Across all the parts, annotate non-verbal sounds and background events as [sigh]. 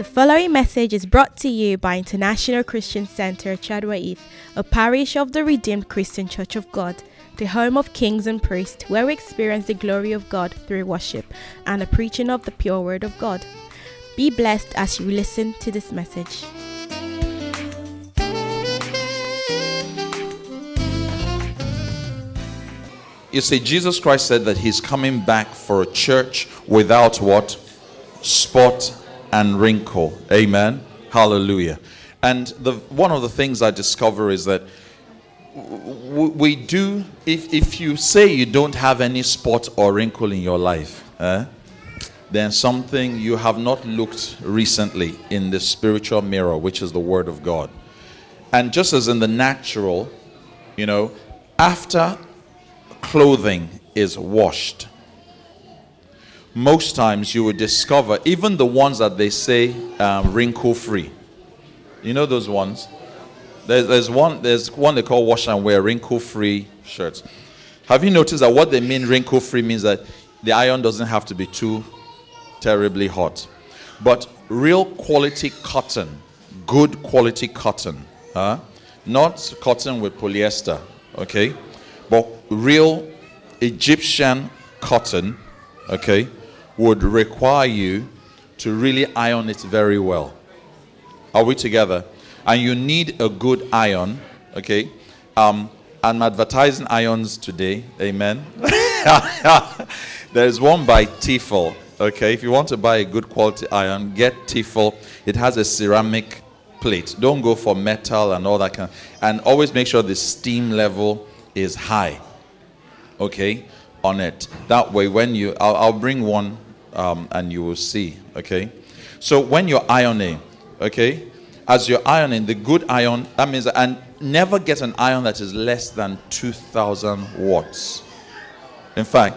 The following message is brought to you by International Christian Center, Chadwell Heath, a parish of the Redeemed Christian Church of God, the home of kings and priests, where we experience the glory of God through worship and the preaching of the pure word of God. Be blessed as you listen to this message. You see, Jesus Christ said that he's coming back for a church without what? Spot and wrinkle. Amen. Hallelujah. And the one of the things I discover is that we do, if, if you say you don't have any spot or wrinkle in your life, eh, then something you have not looked recently in the spiritual mirror, which is the Word of God. And just as in the natural, you know, after clothing is washed, most times you will discover, even the ones that they say wrinkle free. You know those ones? There's, there's one there's one they call wash and wear wrinkle free shirts. Have you noticed that what they mean wrinkle free means that the iron doesn't have to be too terribly hot. But real quality cotton, good quality cotton, huh? not cotton with polyester, okay? But real Egyptian cotton, okay, would require you to really iron it very well. Are we together? And you need a good iron, okay? Um, I'm advertising irons today, amen. [laughs] There's one by Tefal, okay? If you want to buy a good quality iron, get Tefal. It has a ceramic plate. Don't go for metal and all that kind. Of, and always make sure the steam level is high, okay, on it. That way, when you, I'll, I'll bring one um, and you will see, okay? So when you're ironing, okay, as you're ironing, the good iron, that means, and never get an iron that is less than 2000 watts. In fact,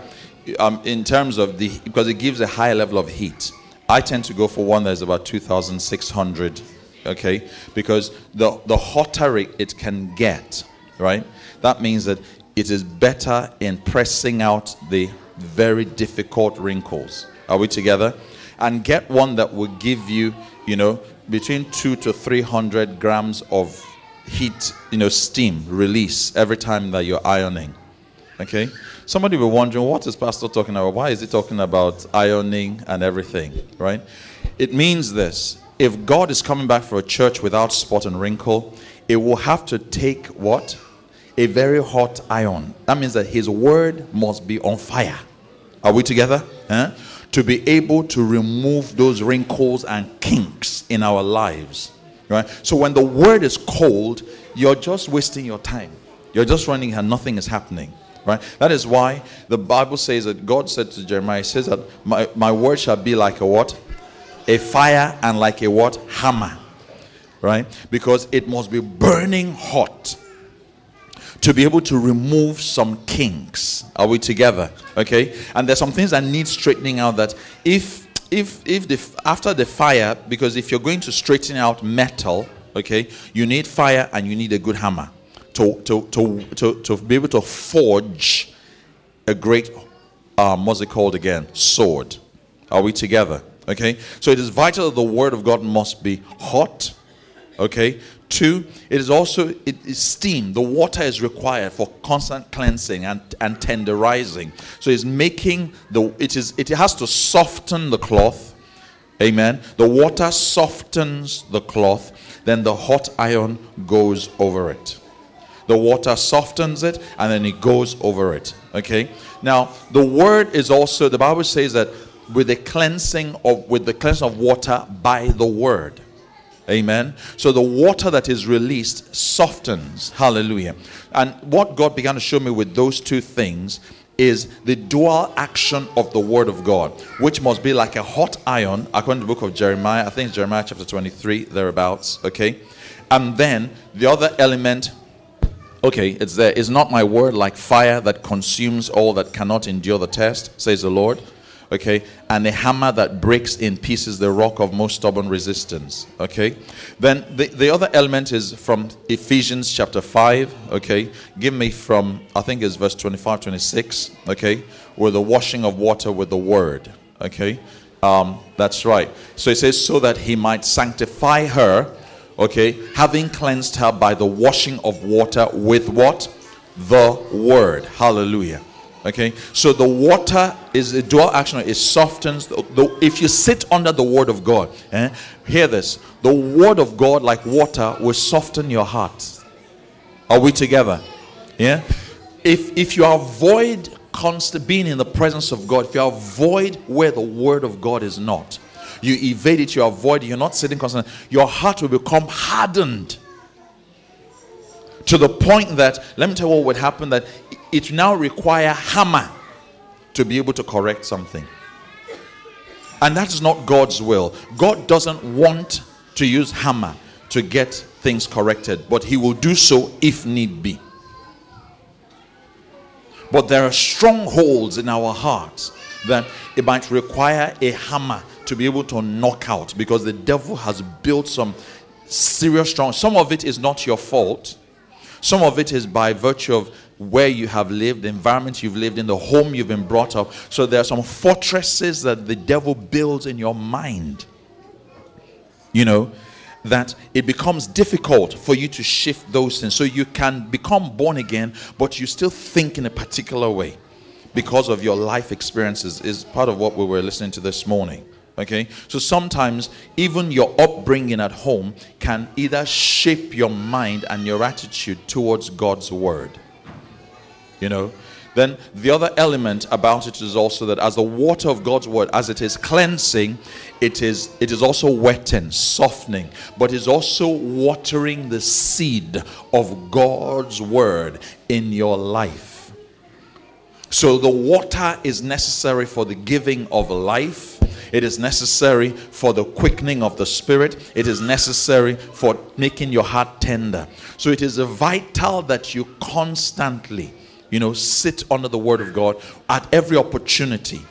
um, in terms of the, because it gives a high level of heat, I tend to go for one that is about 2600, okay, because the, the hotter it, it can get, right, that means that it is better in pressing out the very difficult wrinkles. Are we together? And get one that will give you, you know, between two to three hundred grams of heat, you know, steam release every time that you're ironing. Okay? Somebody will be wondering, what is Pastor talking about? Why is he talking about ironing and everything? Right? It means this. If God is coming back for a church without spot and wrinkle, it will have to take what? A very hot iron. That means that his word must be on fire. Are we together? Huh? To be able to remove those wrinkles and kinks in our lives. Right? So when the word is cold, you're just wasting your time. You're just running and nothing is happening. Right? That is why the Bible says that God said to Jeremiah, He says that my, my word shall be like a what? A fire and like a what? Hammer. Right? Because it must be burning hot to be able to remove some kinks. Are we together? Okay? And there's some things that need straightening out that if if if the after the fire, because if you're going to straighten out metal, okay, you need fire and you need a good hammer to to to to, to be able to forge a great um, what's it called again? Sword. Are we together? Okay? So it is vital that the word of God must be hot. Okay? Two, it is also it is steam. The water is required for constant cleansing and, and tenderizing. So it's making the it is it has to soften the cloth. Amen. The water softens the cloth, then the hot iron goes over it. The water softens it and then it goes over it. Okay? Now, the word is also the Bible says that with the cleansing of with the cleansing of water by the word. Amen. So the water that is released softens. Hallelujah. And what God began to show me with those two things is the dual action of the word of God, which must be like a hot iron, according to the book of Jeremiah. I think it's Jeremiah chapter 23, thereabouts. Okay. And then the other element, okay, it's there. Is not my word like fire that consumes all that cannot endure the test, says the Lord okay and a hammer that breaks in pieces the rock of most stubborn resistance okay then the, the other element is from ephesians chapter 5 okay give me from i think it's verse 25 26 okay with the washing of water with the word okay Um, that's right. So it says, so that he might sanctify her, okay, having cleansed her by the washing of water with what? The word. Hallelujah. Okay, so the water is a dual action. It softens. The, the, if you sit under the word of God, eh, hear this: the word of God, like water, will soften your heart. Are we together? Yeah. If if you avoid constant being in the presence of God, if you avoid where the word of God is not, you evade it, you avoid it, you're not sitting constant, your heart will become hardened to the point that let me tell you what would happen that it now require hammer to be able to correct something. And that is not god's will. God doesn't want to use hammer to get things corrected but he will do so if need be. But there are strongholds in our hearts that it might require a hammer to be able to knock out because the devil has built some serious strong some of it is not your fault. Some of it is by virtue of where you have lived, the environment you've lived in, the home you've been brought up. So there are some fortresses that the devil builds in your mind. You know, that it becomes difficult for you to shift those things. So you can become born again, but you still think in a particular way because of your life experiences, is part of what we were listening to this morning. Okay, so sometimes even your upbringing at home can either shape your mind and your attitude towards God's word. You know, then the other element about it is also that as the water of God's word, as it is cleansing, it is it is also wetting, softening, but is also watering the seed of God's word in your life. So the water is necessary for the giving of life it is necessary for the quickening of the spirit. It is necessary for making your heart tender. So it is vital that you constantly, you know, sit under the word of God at every opportunity.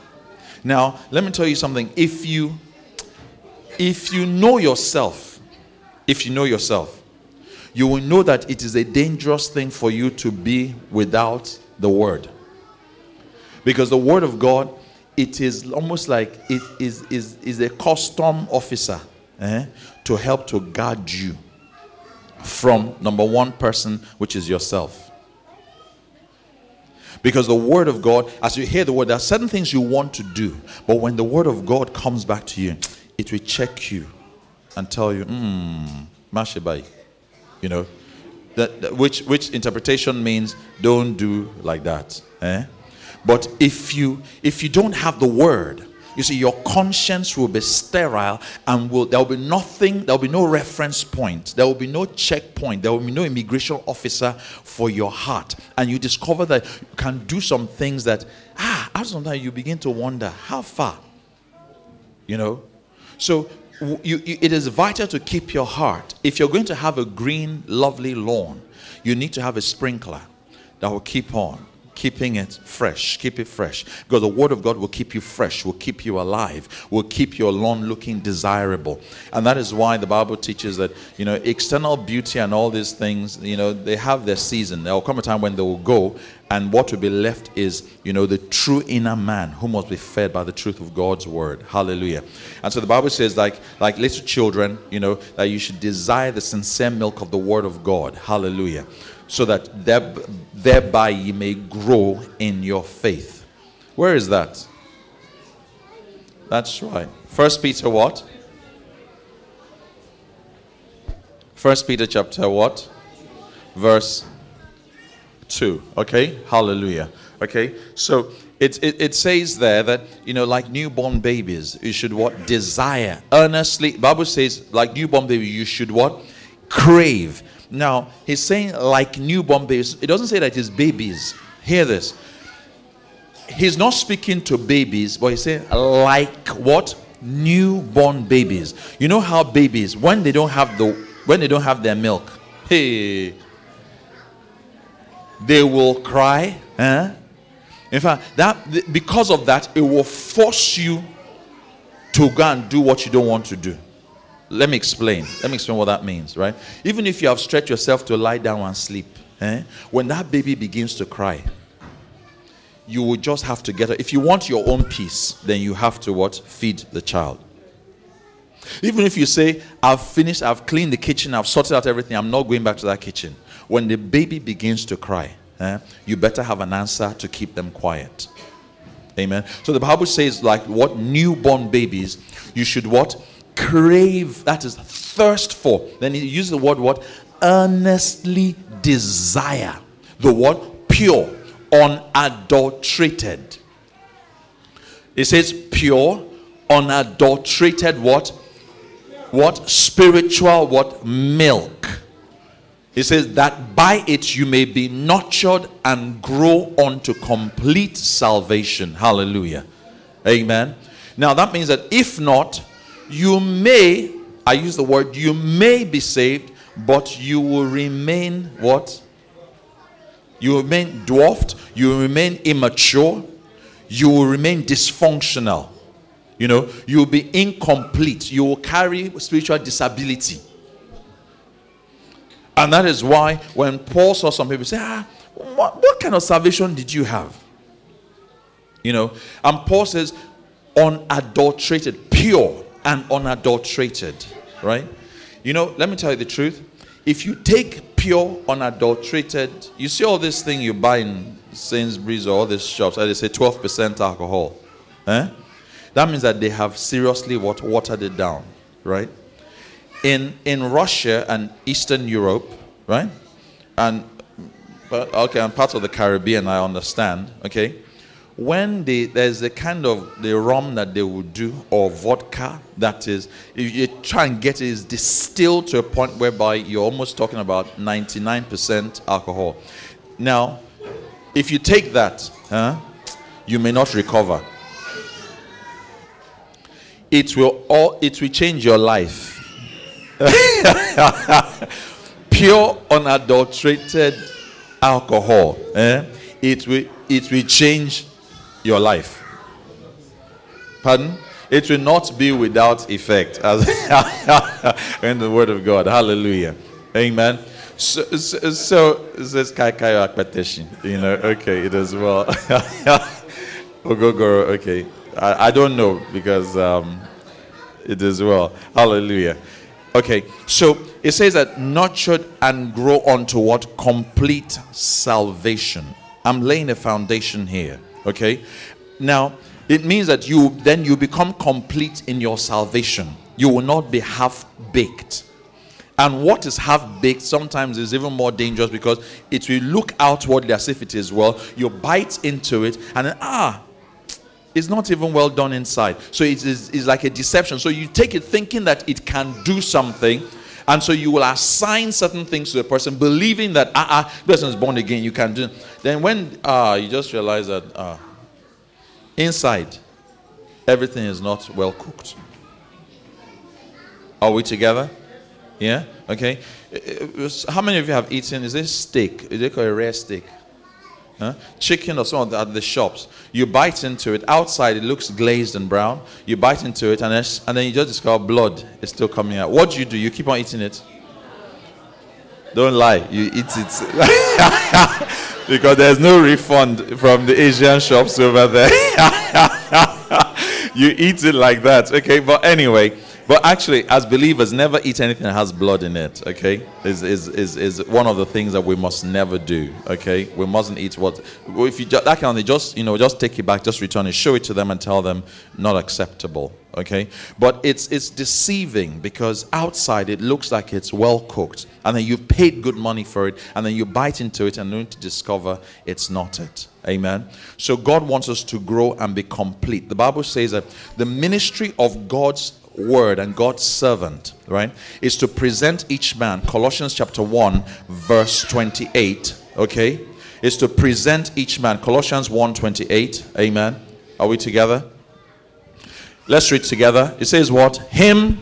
Now, let me tell you something. If you if you know yourself, if you know yourself, you will know that it is a dangerous thing for you to be without the word. Because the word of God it is almost like it is, is, is a custom officer eh, to help to guard you from number one person, which is yourself. Because the word of God, as you hear the word, there are certain things you want to do, but when the word of God comes back to you, it will check you and tell you, hmm. You know, that, that, which which interpretation means don't do like that. Eh? But if you if you don't have the word, you see your conscience will be sterile and will there will be nothing, there will be no reference point, there will be no checkpoint, there will be no immigration officer for your heart. And you discover that you can do some things that ah, after some time you begin to wonder how far. You know? So you, you, it is vital to keep your heart. If you're going to have a green, lovely lawn, you need to have a sprinkler that will keep on keeping it fresh. Keep it fresh. Because the Word of God will keep you fresh, will keep you alive, will keep your lawn looking desirable. And that is why the Bible teaches that, you know, external beauty and all these things, you know, they have their season. There will come a time when they will go, and what will be left is, you know, the true inner man who must be fed by the truth of God's Word. Hallelujah. And so the Bible says, like, like little children, you know, that you should desire the sincere milk of the Word of God. Hallelujah so that thereby ye may grow in your faith. Where is that? That's right. First Peter what? First Peter chapter what? Verse 2. Okay? Hallelujah. Okay? So it, it, it, says there that, you know, like newborn babies, you should what? Desire. Earnestly. Bible says, like newborn baby, you should what? Crave now, he's saying like newborn babies. It doesn't say that it's babies. Hear this. He's not speaking to babies, but he's saying like what? Newborn babies. You know how babies, when they don't have the when they don't have their milk, hey, they will cry. In fact, that because of that, it will force you to go and do what you don't want to do. Let me explain. Let me explain what that means, right? Even if you have stretched yourself to lie down and sleep, eh, when that baby begins to cry, you will just have to get it. If you want your own peace, then you have to what? Feed the child. Even if you say, I've finished, I've cleaned the kitchen, I've sorted out everything, I'm not going back to that kitchen. When the baby begins to cry, eh, you better have an answer to keep them quiet. Amen. So the Bible says, like what newborn babies, you should what? Crave, that is thirst for. Then he uses the word what? Earnestly desire. The word pure, unadulterated. It says pure, unadulterated what? What? Spiritual what? Milk. It says that by it you may be nurtured and grow unto complete salvation. Hallelujah. Amen. Now that means that if not, you may, I use the word, you may be saved, but you will remain what? You remain dwarfed, you remain immature, you will remain dysfunctional. You know, you will be incomplete, you will carry spiritual disability. And that is why when Paul saw some people say, ah, what, what kind of salvation did you have? You know, and Paul says, unadulterated, pure and unadulterated, right? You know, let me tell you the truth. If you take pure, unadulterated, you see all this thing you buy in Sainsbury's or all these shops, and they say 12% alcohol. Eh? That means that they have seriously what watered it down, right? in in Russia and Eastern Europe, right? And but okay, and parts of the Caribbean, I understand. Okay, when they, there's a kind of the rum that they would do or vodka that is you, you try and get it is distilled to a point whereby you're almost talking about 99% alcohol. Now, if you take that, huh, you may not recover. It will all it will change your life [laughs] Pure, unadulterated alcohol. Eh? It, will, it will change your life. Pardon? It will not be without effect. As [laughs] in the word of God. Hallelujah. Amen. So, so, so this kai kai akpeteshie. You know, okay, it is well. [laughs] Ogogoro, okay. I, I don't know because um, it is well. Hallelujah. Okay, so it says that nurtured and grow unto what? Complete salvation. I'm laying a foundation here. Okay, now it means that you then you become complete in your salvation. You will not be half baked. And what is half baked sometimes is even more dangerous because it will look outwardly as if it is well. You bite into it, and then, ah, it's not even well done inside. So it is like a deception. So you take it thinking that it can do something. And so you will assign certain things to the person, believing that ah uh, uh, person is born again, you can do. Then when uh, you just realize that uh, inside everything is not well cooked. Are we together? Yeah. Okay. Uh, uh, how many of you have eaten? Is this steak? Is it called a rare steak? Huh? Chicken or something at the shops. You bite into it. Outside it looks glazed and brown. You bite into it and then, and then you just discover blood is still coming out. What do you do? You keep on eating it. Don't lie. You eat it. [laughs] because there's no refund from the Asian shops over there. [laughs] you eat it like that. Okay, but anyway. But actually, as believers, never eat anything that has blood in it, okay? Is, is, is, is one of the things that we must never do, okay? We mustn't eat what, if you, that can only just, you know, just take it back, just return it, show it to them and tell them not acceptable, okay? But it's, it's deceiving because outside it looks like it's well cooked and then you've paid good money for it and then you bite into it and then to discover it's not it. Amen. So God wants us to grow and be complete. The Bible says that the ministry of God's word and God's servant, right, is to present each man, Colossians chapter 1, verse 28, okay, is to present each man, Colossians 1 28, amen. Are we together? Let's read together. It says, What? Him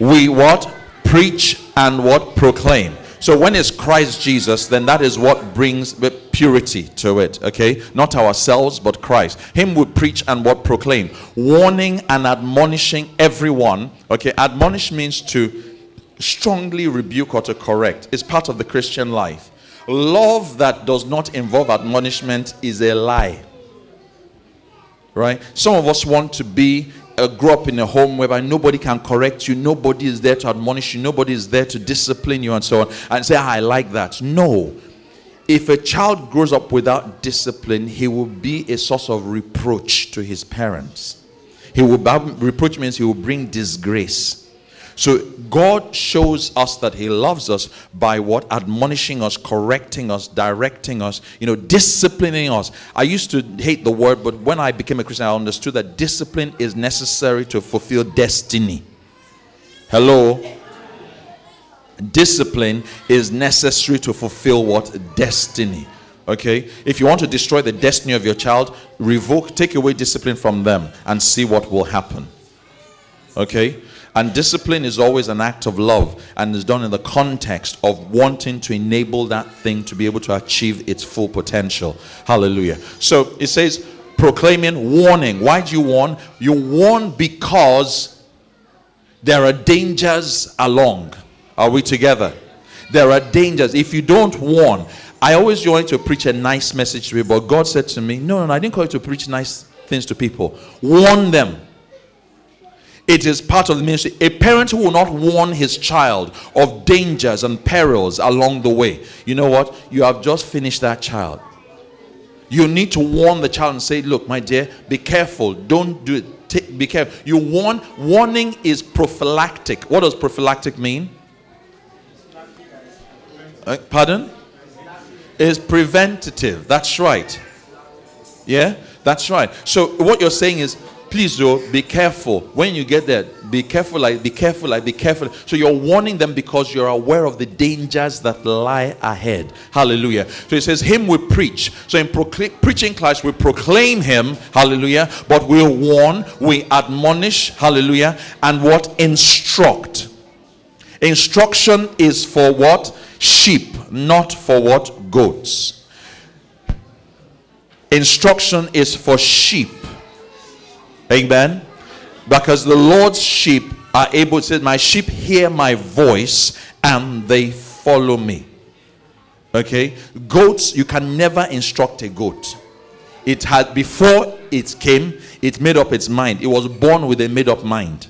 we what? Preach and what? Proclaim. So when it's Christ Jesus, then that is what brings purity to it. Okay, not ourselves, but Christ. Him we preach and what proclaim, warning and admonishing everyone. Okay, admonish means to strongly rebuke or to correct. It's part of the Christian life. Love that does not involve admonishment is a lie. right? Some of us want to be uh, grow up in a home whereby nobody can correct you, nobody is there to admonish you, nobody is there to discipline you, and so on, and say, ah, I like that. No. If a child grows up without discipline, he will be a source of reproach to his parents. He will reproach means he will bring disgrace. So God shows us that He loves us by what? Admonishing us, correcting us, directing us, you know, disciplining us. I used to hate the word, but when I became a Christian, I understood that discipline is necessary to fulfill destiny. Hello? Discipline is necessary to fulfill what? Destiny. Okay? If you want to destroy the destiny of your child, revoke, take away discipline from them and see what will happen. Okay? And discipline is always an act of love and is done in the context of wanting to enable that thing to be able to achieve its full potential. Hallelujah. So it says, proclaiming warning. Why do you warn? You warn because there are dangers along. Are we together? There are dangers. If you don't warn, I always wanted to preach a nice message to people, but God said to me, No, no, I didn't call you to preach nice things to people. Warn them. It is part of the ministry. A parent who will not warn his child of dangers and perils along the way, you know what? You have just finished that child. You need to warn the child and say, Look, my dear, be careful. Don't do it. Take, be careful. You warn. Warning is prophylactic. What does prophylactic mean? Uh, pardon? Is preventative. That's right. Yeah, that's right. So what you're saying is please though be careful. When you get there be careful like be careful like be careful. So you're warning them because you're aware of the dangers that lie ahead. Hallelujah. So it says him we preach. So in procl- preaching class we proclaim him hallelujah but we warn we admonish hallelujah and what? Instruct. Instruction is for what sheep not for what goats instruction is for sheep Amen. Because the Lord's sheep are able to say, My sheep hear my voice and they follow me. Okay? Goats, you can never instruct a goat. It had before it came, it made up its mind. It was born with a made up mind.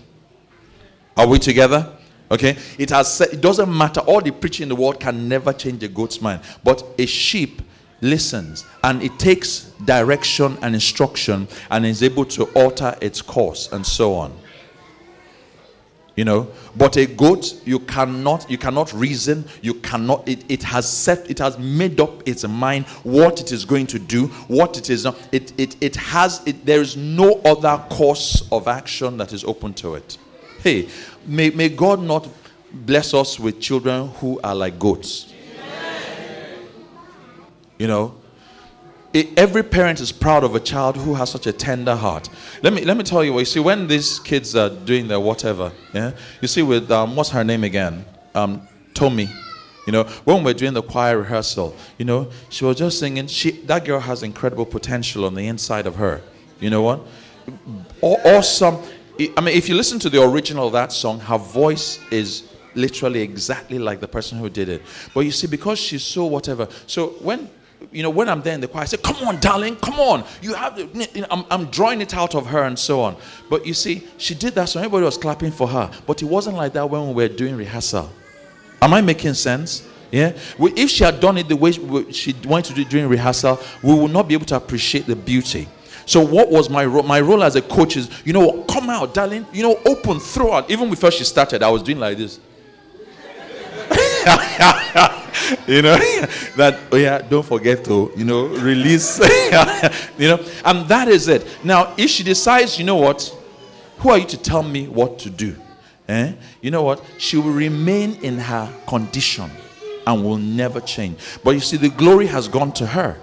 Are we together? Okay? It has it doesn't matter. All the preaching in the world can never change a goat's mind. But a sheep listens and it takes direction and instruction and is able to alter its course and so on you know but a goat you cannot you cannot reason you cannot it, it has set it has made up its mind what it is going to do what it is not it it, it has it, there is no other course of action that is open to it hey may, may god not bless us with children who are like goats you know, every parent is proud of a child who has such a tender heart. Let me let me tell you. What you see, when these kids are doing their whatever, yeah, you see, with um, what's her name again, um, Tommy. You know, when we're doing the choir rehearsal, you know, she was just singing. She that girl has incredible potential on the inside of her. You know what? Awesome. I mean, if you listen to the original of that song, her voice is literally exactly like the person who did it. But you see, because she's so whatever. So when you know, when I'm there in the choir, I say, Come on, darling, come on. You have you know, I'm, I'm drawing it out of her and so on. But you see, she did that, so everybody was clapping for her. But it wasn't like that when we were doing rehearsal. Am I making sense? Yeah. We, if she had done it the way she wanted to do during rehearsal, we would not be able to appreciate the beauty. So what was my role? My role as a coach is, you know, come out, darling. You know, open, throw out. Even before she started, I was doing like this. [laughs] you know [laughs] that oh yeah don't forget to you know release [laughs] you know and that is it now if she decides you know what who are you to tell me what to do eh? you know what she will remain in her condition and will never change but you see the glory has gone to her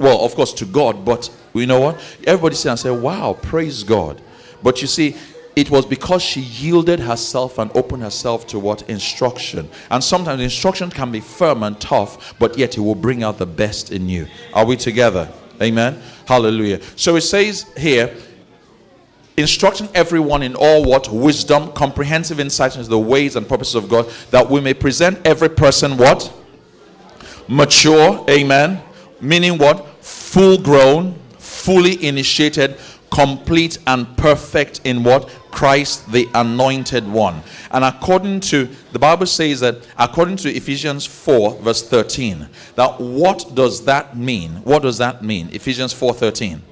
well of course to god but you know what everybody say and say wow praise god but you see it was because she yielded herself and opened herself to what instruction. And sometimes instruction can be firm and tough, but yet it will bring out the best in you. Are we together? Amen. Hallelujah. So it says here, instructing everyone in all what wisdom, comprehensive insight into the ways and purposes of God, that we may present every person what mature. Amen. Meaning what full grown fully initiated, complete, and perfect in what? Christ, the anointed one. And according to the Bible says that, according to Ephesians 4, verse 13, that what does that mean? What does that mean? Ephesians 4 13.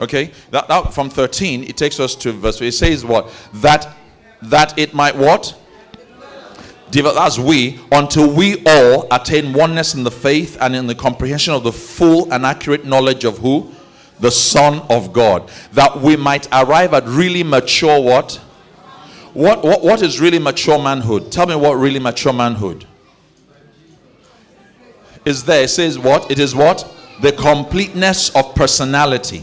Okay, that, that from 13 it takes us to verse. It says what that that it might what as we until we all attain oneness in the faith and in the comprehension of the full and accurate knowledge of who the Son of God, that we might arrive at really mature what? What, what, what is really mature manhood? Tell me what really mature manhood is there. It says what? It is what? The completeness of personality,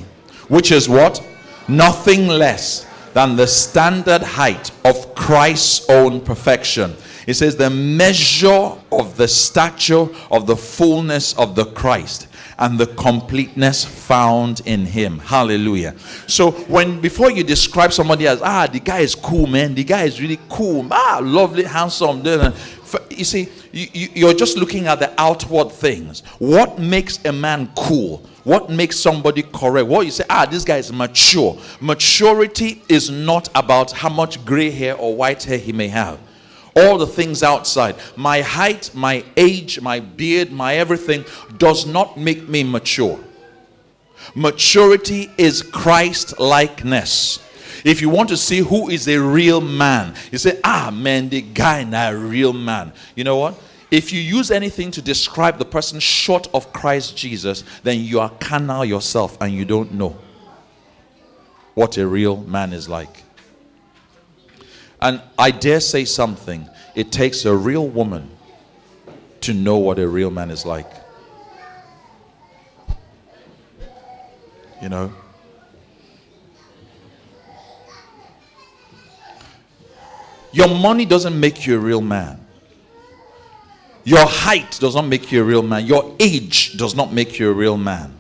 which is what? Nothing less than the standard height of Christ's own perfection. It says the measure of the stature of the fullness of the Christ and the completeness found in him. Hallelujah. So when before you describe somebody as ah the guy is cool man, the guy is really cool, ah lovely, handsome, you see you, you're just looking at the outward things. What makes a man cool? What makes somebody correct? What you say, ah, this guy is mature. Maturity is not about how much gray hair or white hair he may have all the things outside. My height, my age, my beard, my everything does not make me mature. Maturity is Christ likeness. If you want to see who is a real man, you say, ah, man, the guy not a real man. You know what? If you use anything to describe the person short of Christ Jesus, then you are carnal yourself and you don't know what a real man is like. And I dare say something. It takes a real woman to know what a real man is like. You know? Your money doesn't make you a real man. Your height does not make you a real man. Your age does not make you a real man.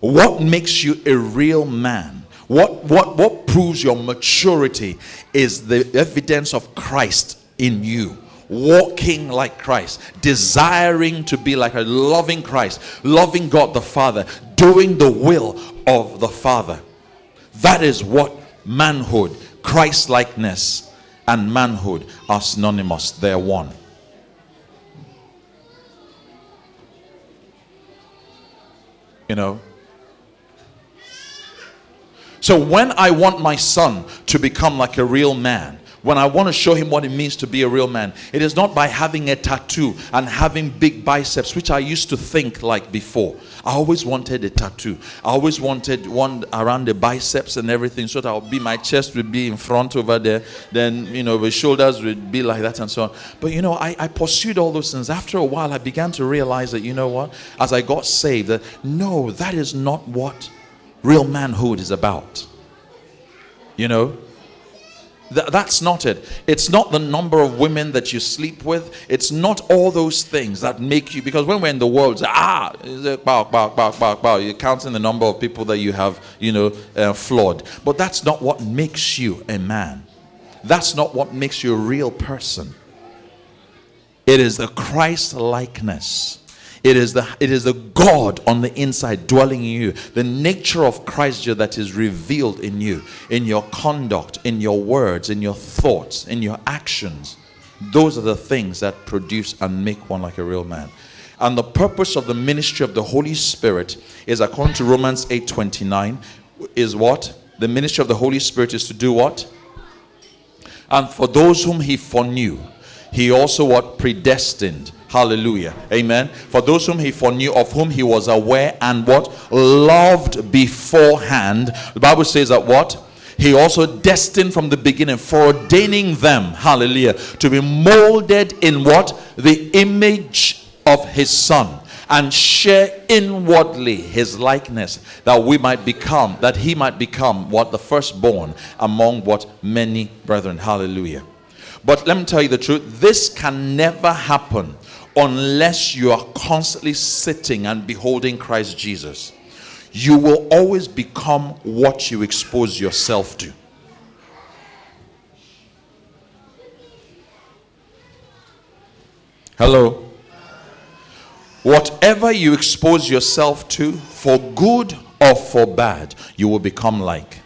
What makes you a real man what, what, what proves your maturity is the evidence of Christ in you. Walking like Christ, desiring to be like a loving Christ, loving God the Father, doing the will of the Father. That is what manhood, Christ likeness, and manhood are synonymous. They're one. You know, so when I want my son to become like a real man, when I want to show him what it means to be a real man, it is not by having a tattoo and having big biceps, which I used to think like before. I always wanted a tattoo. I always wanted one around the biceps and everything, so that would be my chest would be in front over there. Then you know the shoulders would be like that and so on. But you know, I, I pursued all those things. After a while, I began to realize that you know what? As I got saved, that no, that is not what real manhood is about. You know? Th- that's not it. It's not the number of women that you sleep with. It's not all those things that make you. Because when we're in the world, say, ah, bow, bow, bow, bow, bow. You're counting the number of people that you have, you know, uh, flawed. But that's not what makes you a man. That's not what makes you a real person. It is the Christ likeness it is the it is the God on the inside dwelling in you. The nature of Christ that is revealed in you, in your conduct, in your words, in your thoughts, in your actions. Those are the things that produce and make one like a real man. And the purpose of the ministry of the Holy Spirit is according to Romans 8:29 is what? The ministry of the Holy Spirit is to do what? And for those whom he foreknew, he also what predestined Hallelujah. Amen. For those whom he foreknew, of whom he was aware and what? Loved beforehand. The Bible says that what? He also destined from the beginning for ordaining them, hallelujah, to be molded in what? The image of his son and share inwardly his likeness that we might become that he might become what the firstborn among what many brethren hallelujah but let me tell you the truth this can never happen unless you are constantly sitting and beholding Christ Jesus, you will always become what you expose yourself to. Hello. Whatever you expose yourself to, for good or for bad, you will become like.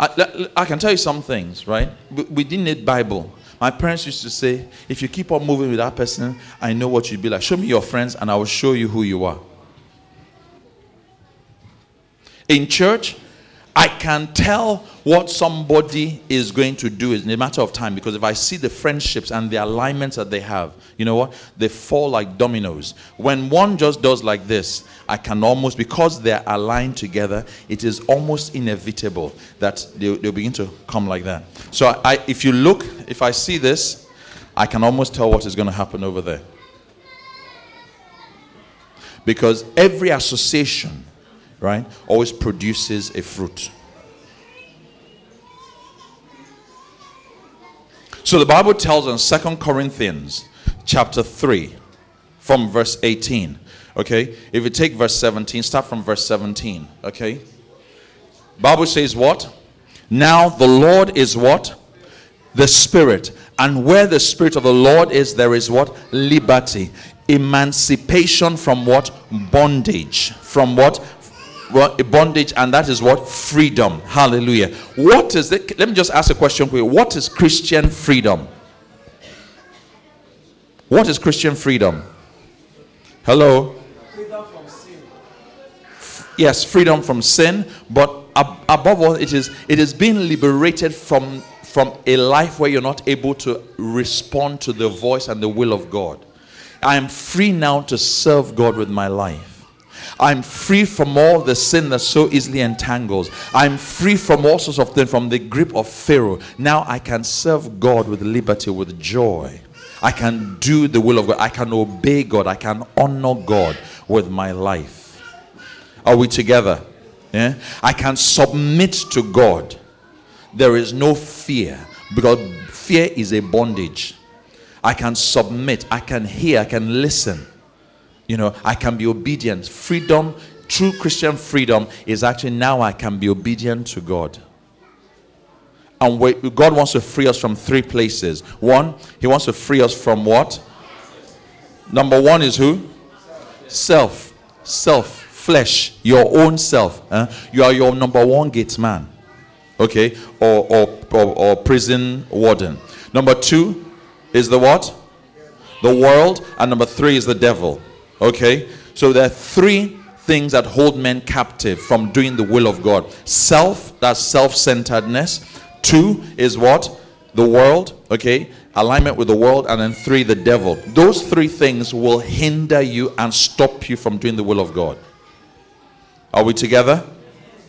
I, I, can tell you some things, right? We, we didn't need Bible. My parents used to say, if you keep on moving with that person, I know what you'd be like. Show me your friends, and I will show you who you are. In church, I can tell what somebody is going to do in a matter of time because if I see the friendships and the alignments that they have, you know what? They fall like dominoes. When one just does like this, I can almost, because they're aligned together, it is almost inevitable that they'll, they'll begin to come like that. So I, if you look, if I see this, I can almost tell what is going to happen over there. Because every association right, always produces a fruit. So the Bible tells us Second Corinthians chapter 3 from verse 18. Okay? If you take verse 17, start from verse 17. Okay? Bible says what? Now the Lord is what? The Spirit. And where the Spirit of the Lord is, there is what? Liberty. Emancipation from what? Bondage. From what? Bondage, and that is what? Freedom. Hallelujah. What is it? Let me just ask a question for you. What is Christian freedom? What is Christian freedom? Hello? Freedom from sin. Yes, freedom from sin, but ab- above all, it is it is being liberated from from a life where you're not able to respond to the voice and the will of God. I am free now to serve God with my life. I'm free from all the sin that so easily entangles. I'm free from all sorts of things, from the grip of Pharaoh. Now I can serve God with liberty, with joy. I can do the will of God. I can obey God. I can honor God with my life. Are we together? Yeah? I can submit to God. There is no fear because fear is a bondage. I can submit. I can hear. I can listen. You know, I can be obedient. Freedom, true Christian freedom is actually now I can be obedient to God. And God wants to free us from three places. One, He wants to free us from what? Number one is who? Self. Self. Flesh. Your own self. Huh? You are your number one gate man. Okay? Or, or, or, or prison warden. Number two is the what? The world. And number three is the devil. Okay? So there are three things that hold men captive from doing the will of God self, that's self centeredness. Two is what? The world, okay? Alignment with the world. And then three, the devil. Those three things will hinder you and stop you from doing the will of God. Are we together?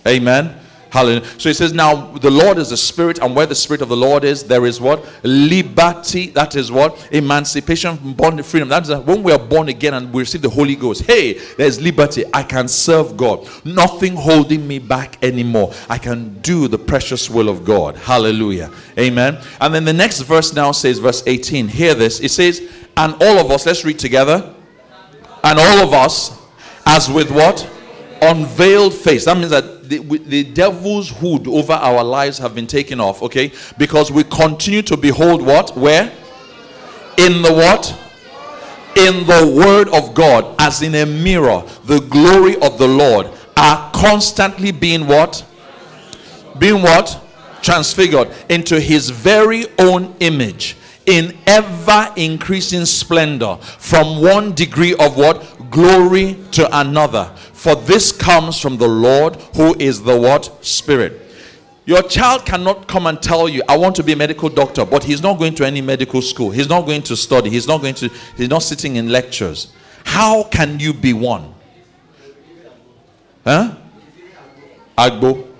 Amen. Hallelujah. So he says, Now the Lord is the Spirit, and where the Spirit of the Lord is, there is what? Liberty. That is what? Emancipation from bondage, freedom. That is when we are born again and we receive the Holy Ghost. Hey, there's liberty. I can serve God. Nothing holding me back anymore. I can do the precious will of God. Hallelujah. Amen. And then the next verse now says, verse 18. Hear this. It says, And all of us, let's read together. And all of us, as with what? Unveiled face. That means that the, the devil's hood over our lives have been taken off, okay? Because we continue to behold what? Where? In the what? In the word of God, as in a mirror, the glory of the Lord are constantly being what? Being what? Transfigured into his very own image in ever increasing splendor from one degree of what glory to another for this comes from the Lord who is the what? Spirit. Your child cannot come and tell you, I want to be a medical doctor, but he's not going to any medical school. He's not going to study. He's not going to, he's not sitting in lectures. How can you be one? Huh? Agbo. [laughs]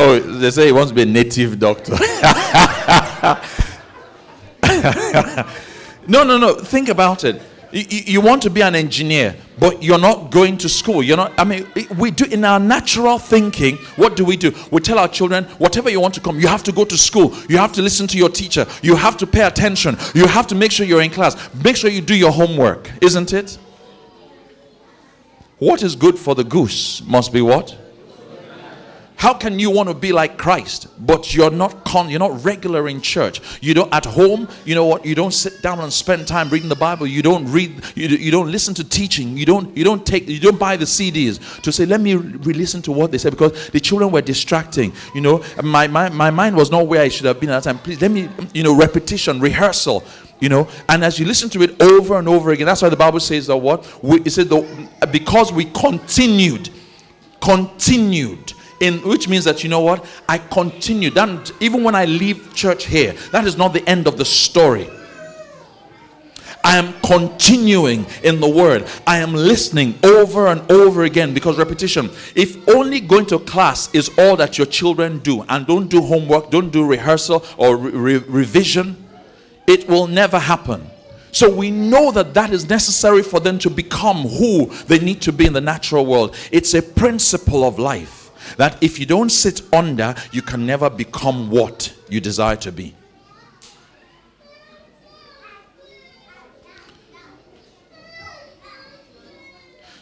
Oh, they say he wants to be a native doctor. [laughs] no, no, no. Think about it. You, you, want to be an engineer, but you're not going to school. You're not, I mean, we do in our natural thinking, what do we do? We tell our children, whatever you want to come, you have to go to school. You have to listen to your teacher. You have to pay attention. You have to make sure you're in class. Make sure you do your homework, isn't it? What is good for the goose must be what? How can you want to be like Christ, but you're not con- you're not regular in church? You don't at home. You know what? You don't sit down and spend time reading the Bible. You don't read. You, you don't listen to teaching. You don't you don't take you don't buy the CDs to say let me re-listen to what they said because the children were distracting. You know, my, my my mind was not where I should have been at that time. Please let me you know repetition rehearsal you know and as you listen to it over and over again that's why the bible says that what we, it said the, because we continued continued in which means that you know what i continue that even when i leave church here that is not the end of the story I am continuing in the word. I am listening over and over again because repetition. If only going to class is all that your children do and don't do homework, don't do rehearsal or re- revision, it will never happen. So we know that that is necessary for them to become who they need to be in the natural world. It's a principle of life that if you don't sit under, you can never become what you desire to be.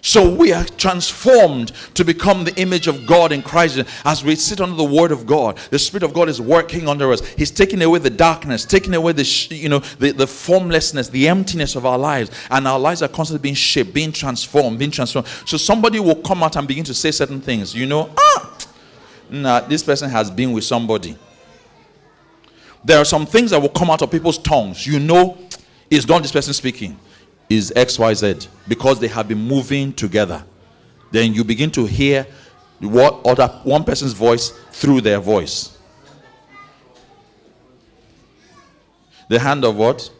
So we are transformed to become the image of God in Christ as we sit under the Word of God. The Spirit of God is working under us. He's taking away the darkness, taking away the you know the, the formlessness, the emptiness of our lives, and our lives are constantly being shaped, being transformed, being transformed. So somebody will come out and begin to say certain things. You know, ah, nah, this person has been with somebody. There are some things that will come out of people's tongues. You know, it's not this person speaking is XYZ because they have been moving together. Then you begin to hear what other one person's voice through their voice. The hand of what?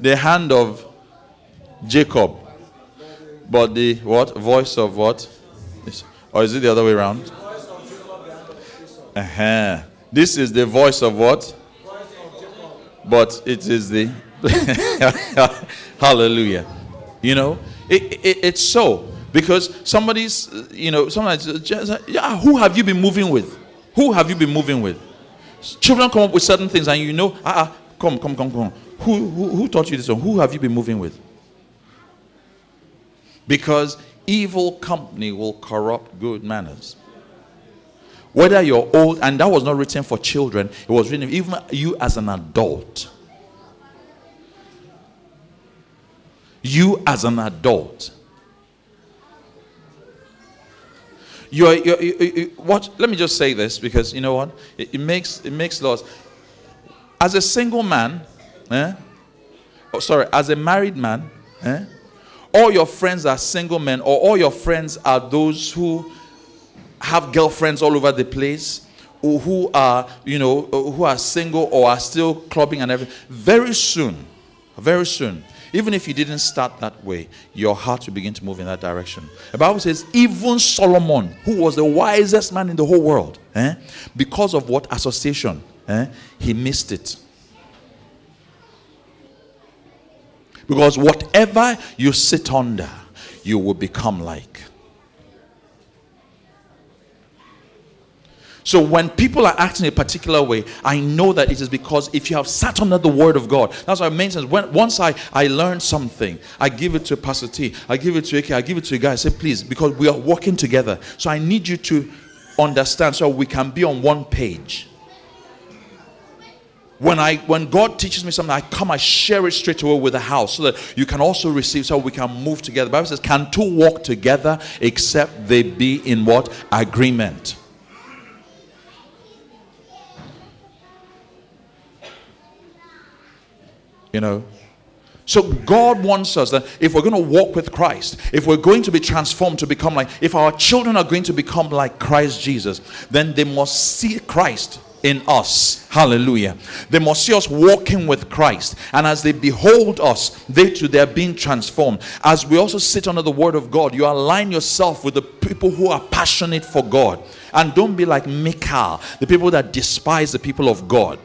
The hand of Jacob. But the what? Voice of what? Or is it the other way around? Uh-huh. This is the voice of what? But it is the [laughs] hallelujah. You know, it, it, it's so because somebody's, you know, sometimes, uh, uh, yeah, who have you been moving with? Who have you been moving with? Children come up with certain things, and you know, ah, uh-uh, come, come, come, come. Who, who, who taught you this one? Who have you been moving with? Because evil company will corrupt good manners. Whether you're old, and that was not written for children, it was written even you as an adult. You as an adult. You're, you're, what? Let me just say this because you know what? It, it makes it makes laws. As a single man, eh? Oh, sorry, as a married man, eh? all your friends are single men, or all your friends are those who have girlfriends all over the place who are you know who are single or are still clubbing and everything very soon very soon even if you didn't start that way your heart will begin to move in that direction. The bible says even solomon who was the wisest man in the whole world eh, because of what association eh, he missed it. Because whatever you sit under you will become like So when people are acting a particular way, I know that it is because if you have sat under the word of God, that's why I mentioned when once I, I learned something, I give it to Pastor T, I give it to AK, I give it to a guy, I say, please, because we are working together. So I need you to understand so we can be on one page. When I when God teaches me something, I come, I share it straight away with the house so that you can also receive so we can move together. The Bible says, Can two walk together except they be in what? Agreement. You know? So God wants us that if we're going to walk with Christ, if we're going to be transformed to become like, if our children are going to become like Christ Jesus, then they must see Christ in us. Hallelujah. They must see us walking with Christ. And as they behold us, they too, they're being transformed. As we also sit under the word of God, you align yourself with the people who are passionate for God. And don't be like Michal, the people that despise the people of God.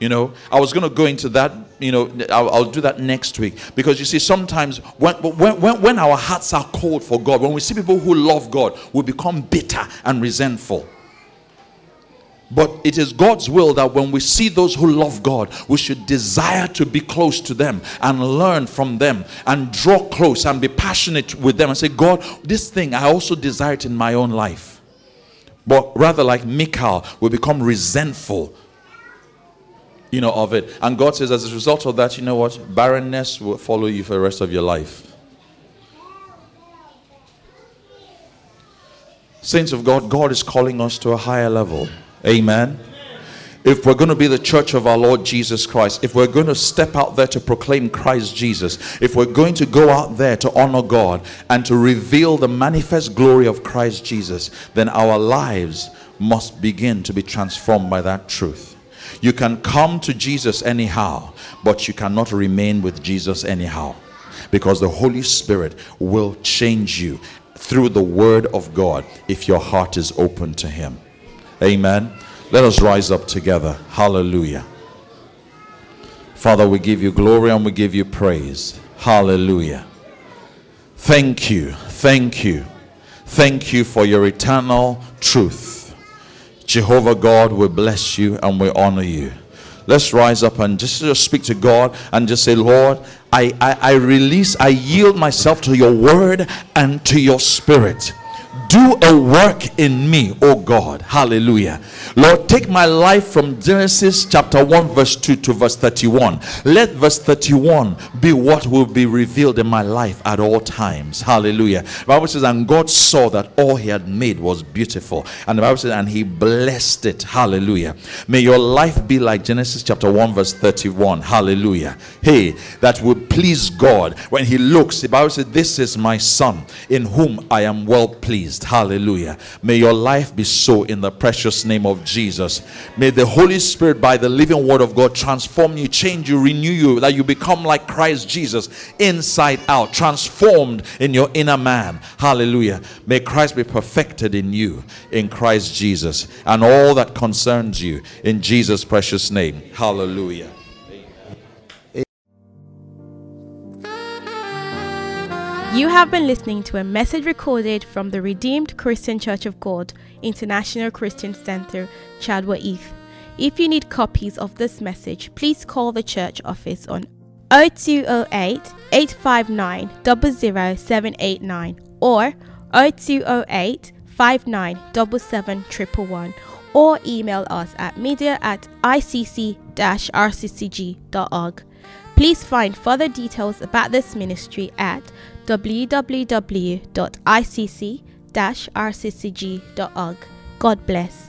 You know, I was going to go into that, you know, I'll, I'll, do that next week. Because you see, sometimes when, when, when, our hearts are cold for God, when we see people who love God, we become bitter and resentful. But it is God's will that when we see those who love God, we should desire to be close to them and learn from them and draw close and be passionate with them and say, God, this thing, I also desire it in my own life. But rather, like Michal, we become resentful you know, of it. And God says, as a result of that, you know what? Barrenness will follow you for the rest of your life. Saints of God, God is calling us to a higher level. Amen. If we're going to be the church of our Lord Jesus Christ, if we're going to step out there to proclaim Christ Jesus, if we're going to go out there to honor God and to reveal the manifest glory of Christ Jesus, then our lives must begin to be transformed by that truth. You can come to Jesus anyhow, but you cannot remain with Jesus anyhow because the Holy Spirit will change you through the Word of God if your heart is open to Him. Amen. Let us rise up together. Hallelujah. Father, we give you glory and we give you praise. Hallelujah. Thank you. Thank you. Thank you for your eternal truth. Jehovah God, we bless you and we honor you. Let's rise up and just, just speak to God and just say, Lord, I, I, I release, I yield myself to your word and to your spirit do a work in me, oh God. Hallelujah. Lord, take my life from Genesis chapter 1, verse 2 to verse 31. Let verse 31 be what will be revealed in my life at all times. Hallelujah. The Bible says, and God saw that all he had made was beautiful. And the Bible says, and he blessed it. Hallelujah. May your life be like Genesis chapter 1, verse 31. Hallelujah. Hey, that would please God. When he looks, the Bible says, This is my son in whom I am well pleased. Hallelujah. May your life be so in the precious name of Jesus. May the Holy Spirit, by the living word of God, transform you, change you, renew you, that you become like Christ Jesus inside out, transformed in your inner man. Hallelujah. May Christ be perfected in you, in Christ Jesus, and all that concerns you, in Jesus' precious name. Hallelujah. You have been listening to a message recorded from the Redeemed Christian Church of God, International Christian Center, Chadwell Heath. If you need copies of this message, please call the church office on 0208 859 00789 or 0208 5977 or email us at media at icc-rccg.org. Please find further details about this ministry at www.icc-rccg.org. God bless.